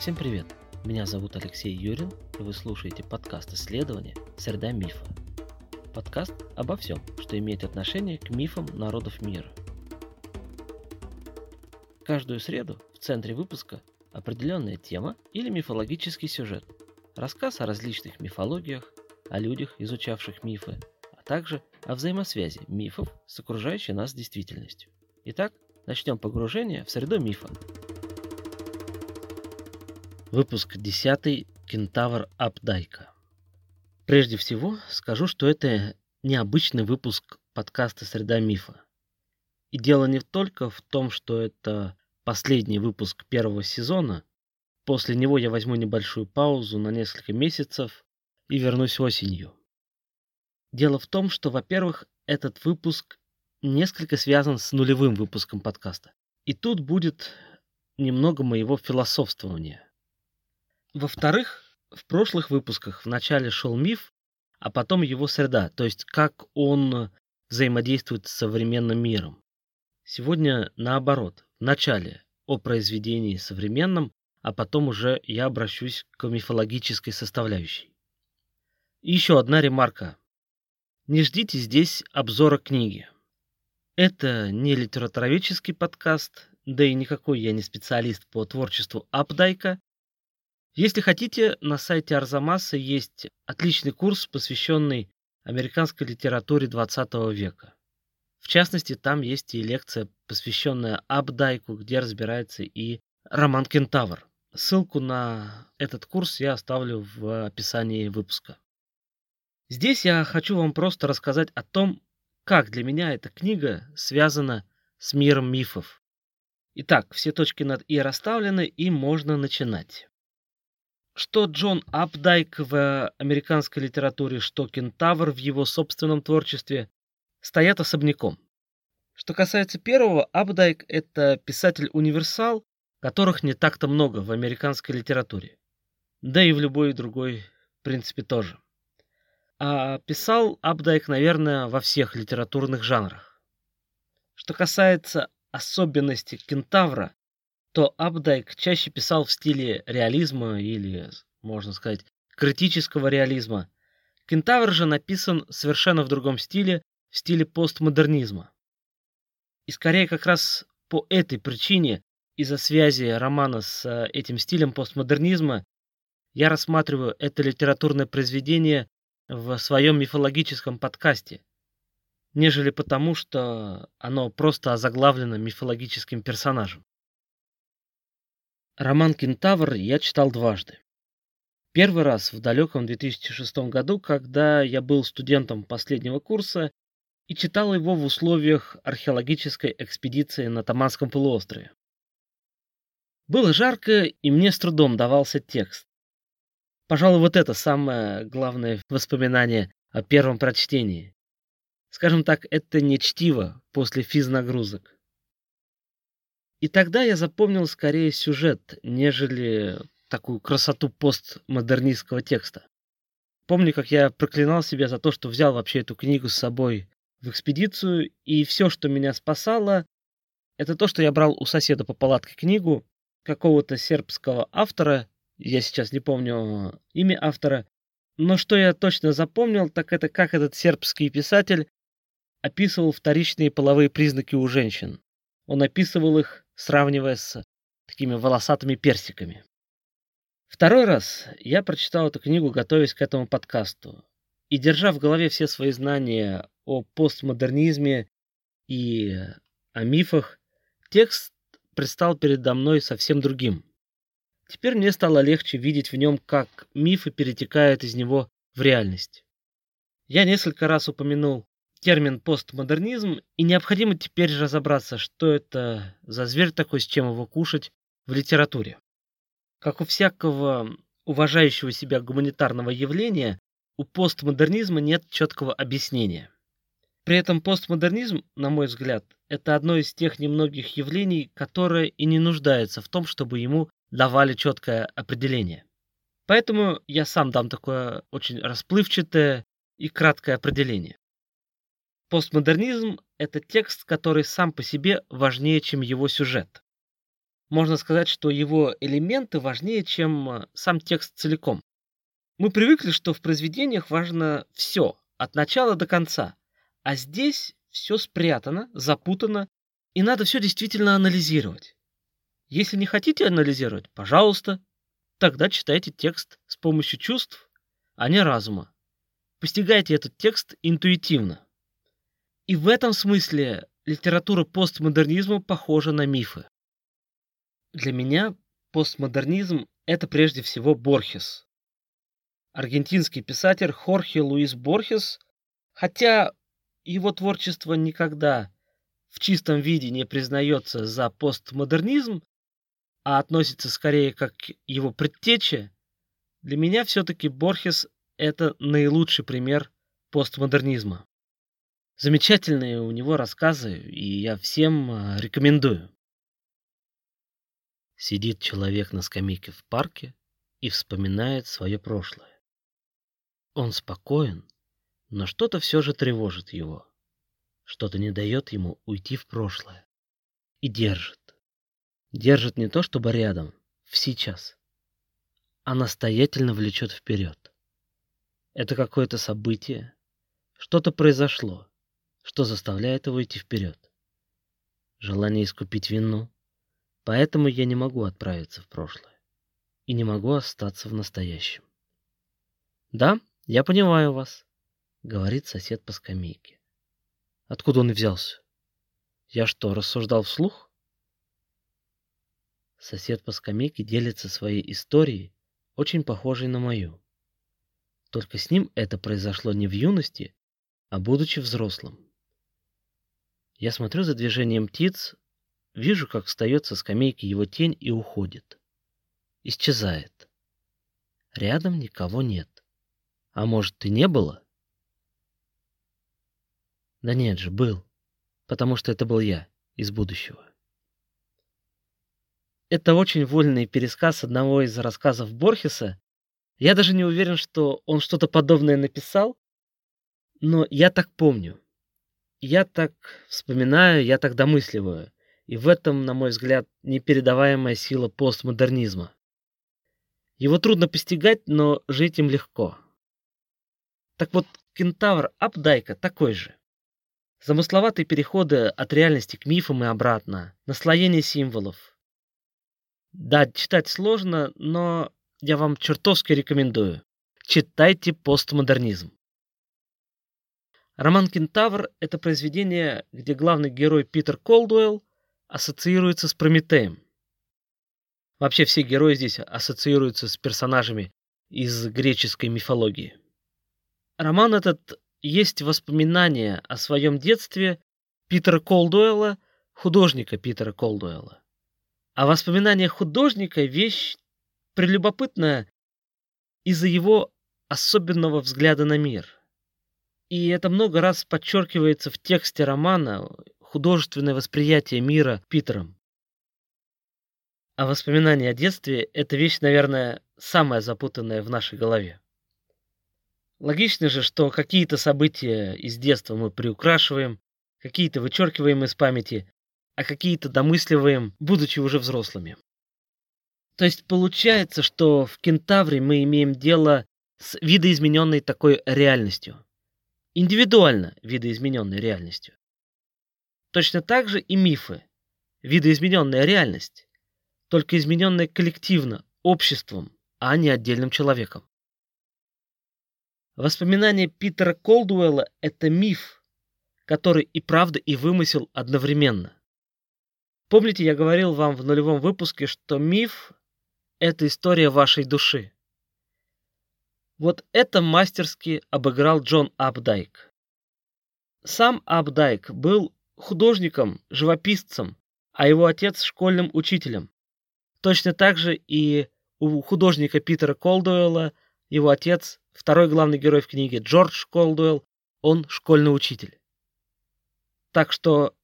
Всем привет! Меня зовут Алексей Юрин, и вы слушаете подкаст исследования «Среда мифа». Подкаст обо всем, что имеет отношение к мифам народов мира. Каждую среду в центре выпуска определенная тема или мифологический сюжет, рассказ о различных мифологиях, о людях, изучавших мифы, а также о взаимосвязи мифов с окружающей нас действительностью. Итак, начнем погружение в среду мифа. Выпуск 10. Кентавр Апдайка. Прежде всего скажу, что это необычный выпуск подкаста «Среда мифа». И дело не только в том, что это последний выпуск первого сезона. После него я возьму небольшую паузу на несколько месяцев и вернусь осенью. Дело в том, что, во-первых, этот выпуск несколько связан с нулевым выпуском подкаста. И тут будет немного моего философствования – во-вторых, в прошлых выпусках вначале шел миф, а потом его среда, то есть как он взаимодействует с современным миром. Сегодня наоборот, вначале о произведении современном, а потом уже я обращусь к мифологической составляющей. И еще одна ремарка. Не ждите здесь обзора книги. Это не литературоведческий подкаст, да и никакой я не специалист по творчеству Апдайка, если хотите, на сайте Арзамаса есть отличный курс, посвященный американской литературе 20 века. В частности, там есть и лекция, посвященная Абдайку, где разбирается и роман «Кентавр». Ссылку на этот курс я оставлю в описании выпуска. Здесь я хочу вам просто рассказать о том, как для меня эта книга связана с миром мифов. Итак, все точки над «и» расставлены, и можно начинать что Джон Апдайк в американской литературе, что Кентавр в его собственном творчестве стоят особняком. Что касается первого, Апдайк – это писатель-универсал, которых не так-то много в американской литературе. Да и в любой другой, в принципе, тоже. А писал Апдайк, наверное, во всех литературных жанрах. Что касается особенностей Кентавра, то Апдайк чаще писал в стиле реализма или, можно сказать, критического реализма. Кентавр же написан совершенно в другом стиле, в стиле постмодернизма. И скорее как раз по этой причине, из-за связи романа с э, этим стилем постмодернизма, я рассматриваю это литературное произведение в своем мифологическом подкасте, нежели потому, что оно просто озаглавлено мифологическим персонажем. Роман «Кентавр» я читал дважды. Первый раз в далеком 2006 году, когда я был студентом последнего курса и читал его в условиях археологической экспедиции на Таманском полуострове. Было жарко, и мне с трудом давался текст. Пожалуй, вот это самое главное воспоминание о первом прочтении. Скажем так, это не чтиво после физнагрузок. И тогда я запомнил скорее сюжет, нежели такую красоту постмодернистского текста. Помню, как я проклинал себя за то, что взял вообще эту книгу с собой в экспедицию, и все, что меня спасало, это то, что я брал у соседа по палатке книгу какого-то сербского автора, я сейчас не помню имя автора, но что я точно запомнил, так это как этот сербский писатель описывал вторичные половые признаки у женщин. Он описывал их сравнивая с такими волосатыми персиками. Второй раз я прочитал эту книгу, готовясь к этому подкасту. И держа в голове все свои знания о постмодернизме и о мифах, текст предстал передо мной совсем другим. Теперь мне стало легче видеть в нем, как мифы перетекают из него в реальность. Я несколько раз упомянул термин постмодернизм, и необходимо теперь разобраться, что это за зверь такой, с чем его кушать в литературе. Как у всякого уважающего себя гуманитарного явления, у постмодернизма нет четкого объяснения. При этом постмодернизм, на мой взгляд, это одно из тех немногих явлений, которое и не нуждается в том, чтобы ему давали четкое определение. Поэтому я сам дам такое очень расплывчатое и краткое определение. Постмодернизм – это текст, который сам по себе важнее, чем его сюжет. Можно сказать, что его элементы важнее, чем э, сам текст целиком. Мы привыкли, что в произведениях важно все, от начала до конца. А здесь все спрятано, запутано, и надо все действительно анализировать. Если не хотите анализировать, пожалуйста, тогда читайте текст с помощью чувств, а не разума. Постигайте этот текст интуитивно. И в этом смысле литература постмодернизма похожа на мифы. Для меня постмодернизм — это прежде всего Борхес. Аргентинский писатель Хорхе Луис Борхес, хотя его творчество никогда в чистом виде не признается за постмодернизм, а относится скорее как его предтеча, для меня все-таки Борхес — это наилучший пример постмодернизма. Замечательные у него рассказы, и я всем а, рекомендую. Сидит человек на скамейке в парке и вспоминает свое прошлое. Он спокоен, но что-то все же тревожит его. Что-то не дает ему уйти в прошлое. И держит. Держит не то чтобы рядом, в сейчас, а настоятельно влечет вперед. Это какое-то событие, что-то произошло, что заставляет его идти вперед. Желание искупить вину, Поэтому я не могу отправиться в прошлое и не могу остаться в настоящем. Да, я понимаю вас, говорит сосед по скамейке. Откуда он взялся? Я что, рассуждал вслух? Сосед по скамейке делится своей историей, очень похожей на мою. Только с ним это произошло не в юности, а будучи взрослым. Я смотрю за движением птиц Вижу, как встает со скамейки его тень и уходит. Исчезает. Рядом никого нет. А может, и не было? Да нет же, был. Потому что это был я из будущего. Это очень вольный пересказ одного из рассказов Борхеса. Я даже не уверен, что он что-то подобное написал, но я так помню. Я так вспоминаю, я так домысливаю. И в этом, на мой взгляд, непередаваемая сила постмодернизма. Его трудно постигать, но жить им легко. Так вот, кентавр Апдайка такой же. Замысловатые переходы от реальности к мифам и обратно, наслоение символов. Да, читать сложно, но я вам чертовски рекомендую. Читайте постмодернизм. Роман «Кентавр» — это произведение, где главный герой Питер Колдуэлл ассоциируется с Прометеем. Вообще все герои здесь ассоциируются с персонажами из греческой мифологии. Роман этот есть воспоминания о своем детстве Питера Колдуэлла, художника Питера Колдуэлла. А воспоминания художника – вещь прелюбопытная из-за его особенного взгляда на мир. И это много раз подчеркивается в тексте романа, художественное восприятие мира Питером. А воспоминания о детстве – это вещь, наверное, самая запутанная в нашей голове. Логично же, что какие-то события из детства мы приукрашиваем, какие-то вычеркиваем из памяти, а какие-то домысливаем, будучи уже взрослыми. То есть получается, что в Кентавре мы имеем дело с видоизмененной такой реальностью. Индивидуально видоизмененной реальностью. Точно так же и мифы. Видоизмененная реальность, только измененная коллективно, обществом, а не отдельным человеком. Воспоминания Питера Колдуэлла – это миф, который и правда, и вымысел одновременно. Помните, я говорил вам в нулевом выпуске, что миф – это история вашей души. Вот это мастерски обыграл Джон Апдайк. Сам Апдайк был художником, живописцем, а его отец школьным учителем. Точно так же и у художника Питера Колдуэлла его отец, второй главный герой в книге Джордж Колдуэлл, он школьный учитель. Так что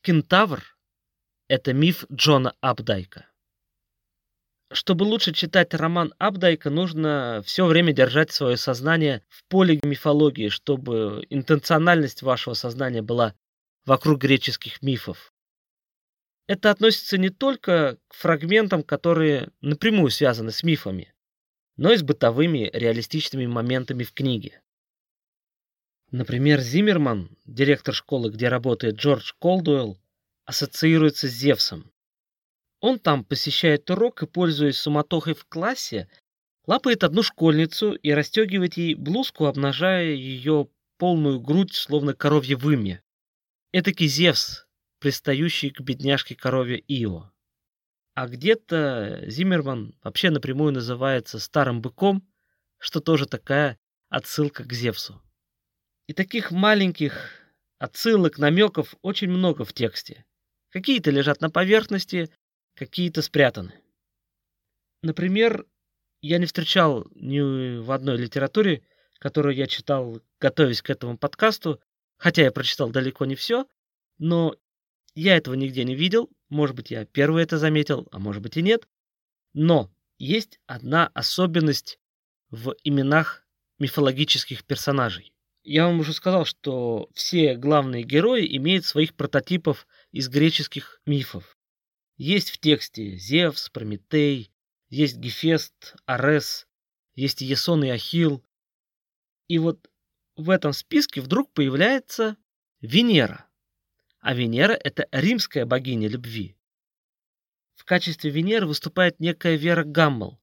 кентавр — это миф Джона Апдайка. Чтобы лучше читать роман Апдайка, нужно все время держать свое сознание в поле мифологии, чтобы интенциональность вашего сознания была вокруг греческих мифов. Это относится не только к фрагментам, которые напрямую связаны с мифами, но и с бытовыми реалистичными моментами в книге. Например, Зиммерман, директор школы, где работает Джордж Колдуэлл, ассоциируется с Зевсом. Он там посещает урок и, пользуясь суматохой в классе, лапает одну школьницу и расстегивает ей блузку, обнажая ее полную грудь, словно коровье вымя. Этакий Зевс, пристающий к бедняжке корове Ио. А где-то Зиммерман вообще напрямую называется старым быком, что тоже такая отсылка к Зевсу. И таких маленьких отсылок, намеков очень много в тексте. Какие-то лежат на поверхности, какие-то спрятаны. Например, я не встречал ни в одной литературе, которую я читал, готовясь к этому подкасту, хотя я прочитал далеко не все, но я этого нигде не видел, может быть, я первый это заметил, а может быть и нет. Но есть одна особенность в именах мифологических персонажей. Я вам уже сказал, что все главные герои имеют своих прототипов из греческих мифов. Есть в тексте Зевс, Прометей, есть Гефест, Арес, есть Ясон и Ахил. И вот в этом списке вдруг появляется Венера. А Венера – это римская богиня любви. В качестве Венеры выступает некая Вера Гаммел.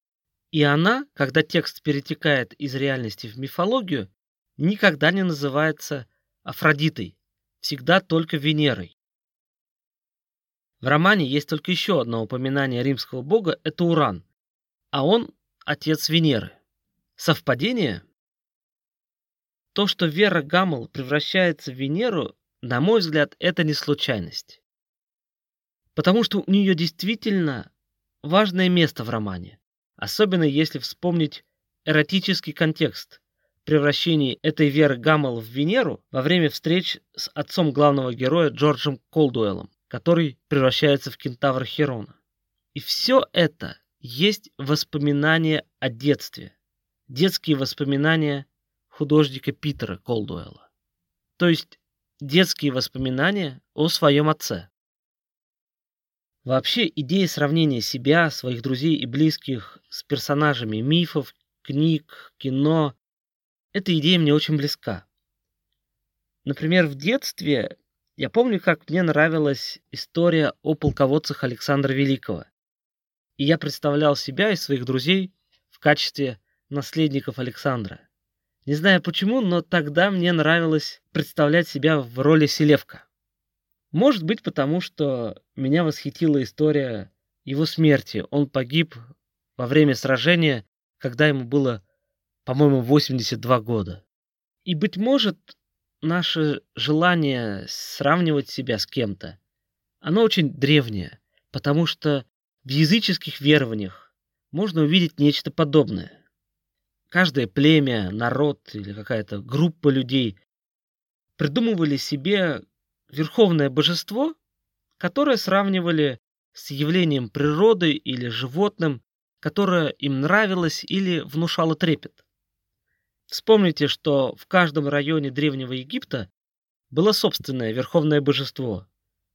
И она, когда текст перетекает из реальности в мифологию, никогда не называется Афродитой, всегда только Венерой. В романе есть только еще одно упоминание римского бога – это Уран, а он – отец Венеры. Совпадение? То, что Вера Гаммел превращается в Венеру, на мой взгляд, это не случайность. Потому что у нее действительно важное место в романе, особенно если вспомнить эротический контекст превращения этой Веры Гаммел в Венеру во время встреч с отцом главного героя Джорджем Колдуэллом, который превращается в кентавра Херона. И все это есть воспоминания о детстве, детские воспоминания художника Питера Колдуэлла. То есть детские воспоминания о своем отце. Вообще, идея сравнения себя, своих друзей и близких с персонажами мифов, книг, кино, эта идея мне очень близка. Например, в детстве я помню, как мне нравилась история о полководцах Александра Великого. И я представлял себя и своих друзей в качестве наследников Александра. Не знаю почему, но тогда мне нравилось представлять себя в роли Селевка. Может быть, потому что меня восхитила история его смерти. Он погиб во время сражения, когда ему было, по-моему, 82 года. И, быть может, наше желание сравнивать себя с кем-то, оно очень древнее, потому что в языческих верованиях можно увидеть нечто подобное каждое племя, народ или какая-то группа людей придумывали себе верховное божество, которое сравнивали с явлением природы или животным, которое им нравилось или внушало трепет. Вспомните, что в каждом районе Древнего Египта было собственное верховное божество.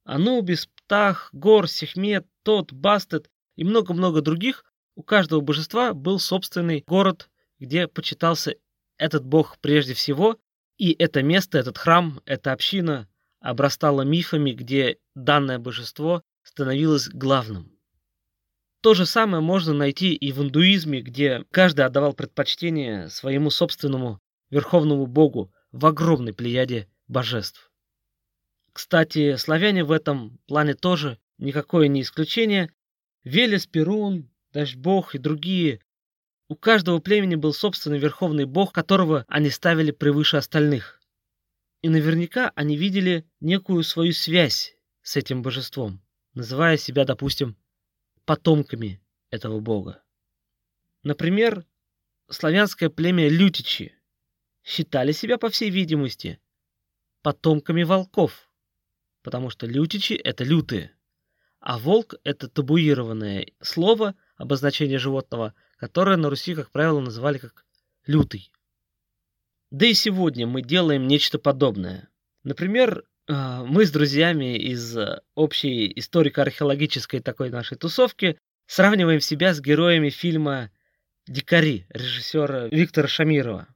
Анубис, Птах, Гор, Сехмет, Тот, Бастет и много-много других, у каждого божества был собственный город где почитался этот бог прежде всего, и это место, этот храм, эта община обрастала мифами, где данное божество становилось главным. То же самое можно найти и в индуизме, где каждый отдавал предпочтение своему собственному верховному богу в огромной плеяде божеств. Кстати, славяне в этом плане тоже никакое не исключение. Велес, Перун, Дождь-бог и другие у каждого племени был собственный верховный бог, которого они ставили превыше остальных. И наверняка они видели некую свою связь с этим божеством, называя себя, допустим, потомками этого бога. Например, славянское племя Лютичи считали себя, по всей видимости, потомками волков, потому что лютичи — это лютые, а волк — это табуированное слово, обозначение животного — которое на Руси, как правило, называли как «лютый». Да и сегодня мы делаем нечто подобное. Например, мы с друзьями из э, общей историко-археологической такой нашей тусовки сравниваем себя с героями фильма «Дикари» режиссера Виктора Шамирова.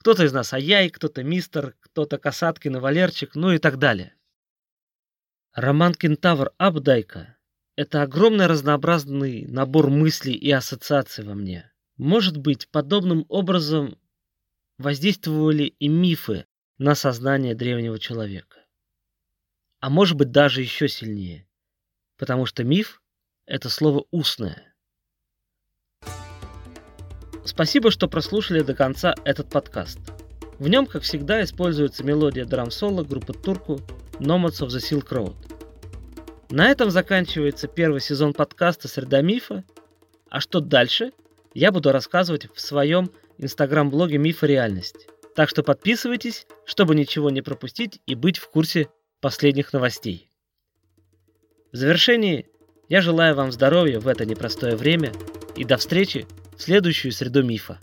Кто-то из нас Аяй, кто-то Мистер, кто-то Касаткин и Валерчик, ну и так далее. Роман «Кентавр» Абдайка — это огромный разнообразный набор мыслей и ассоциаций во мне. Может быть, подобным образом воздействовали и мифы на сознание древнего человека. А может быть, даже еще сильнее, потому что миф — это слово устное. Спасибо, что прослушали до конца этот подкаст. В нем, как всегда, используется мелодия драм-соло группы Турку Nomads of the Silk Road. На этом заканчивается первый сезон подкаста «Среда мифа», а что дальше, я буду рассказывать в своем инстаграм-блоге «Миф и реальность». Так что подписывайтесь, чтобы ничего не пропустить и быть в курсе последних новостей. В завершении я желаю вам здоровья в это непростое время и до встречи в следующую среду мифа.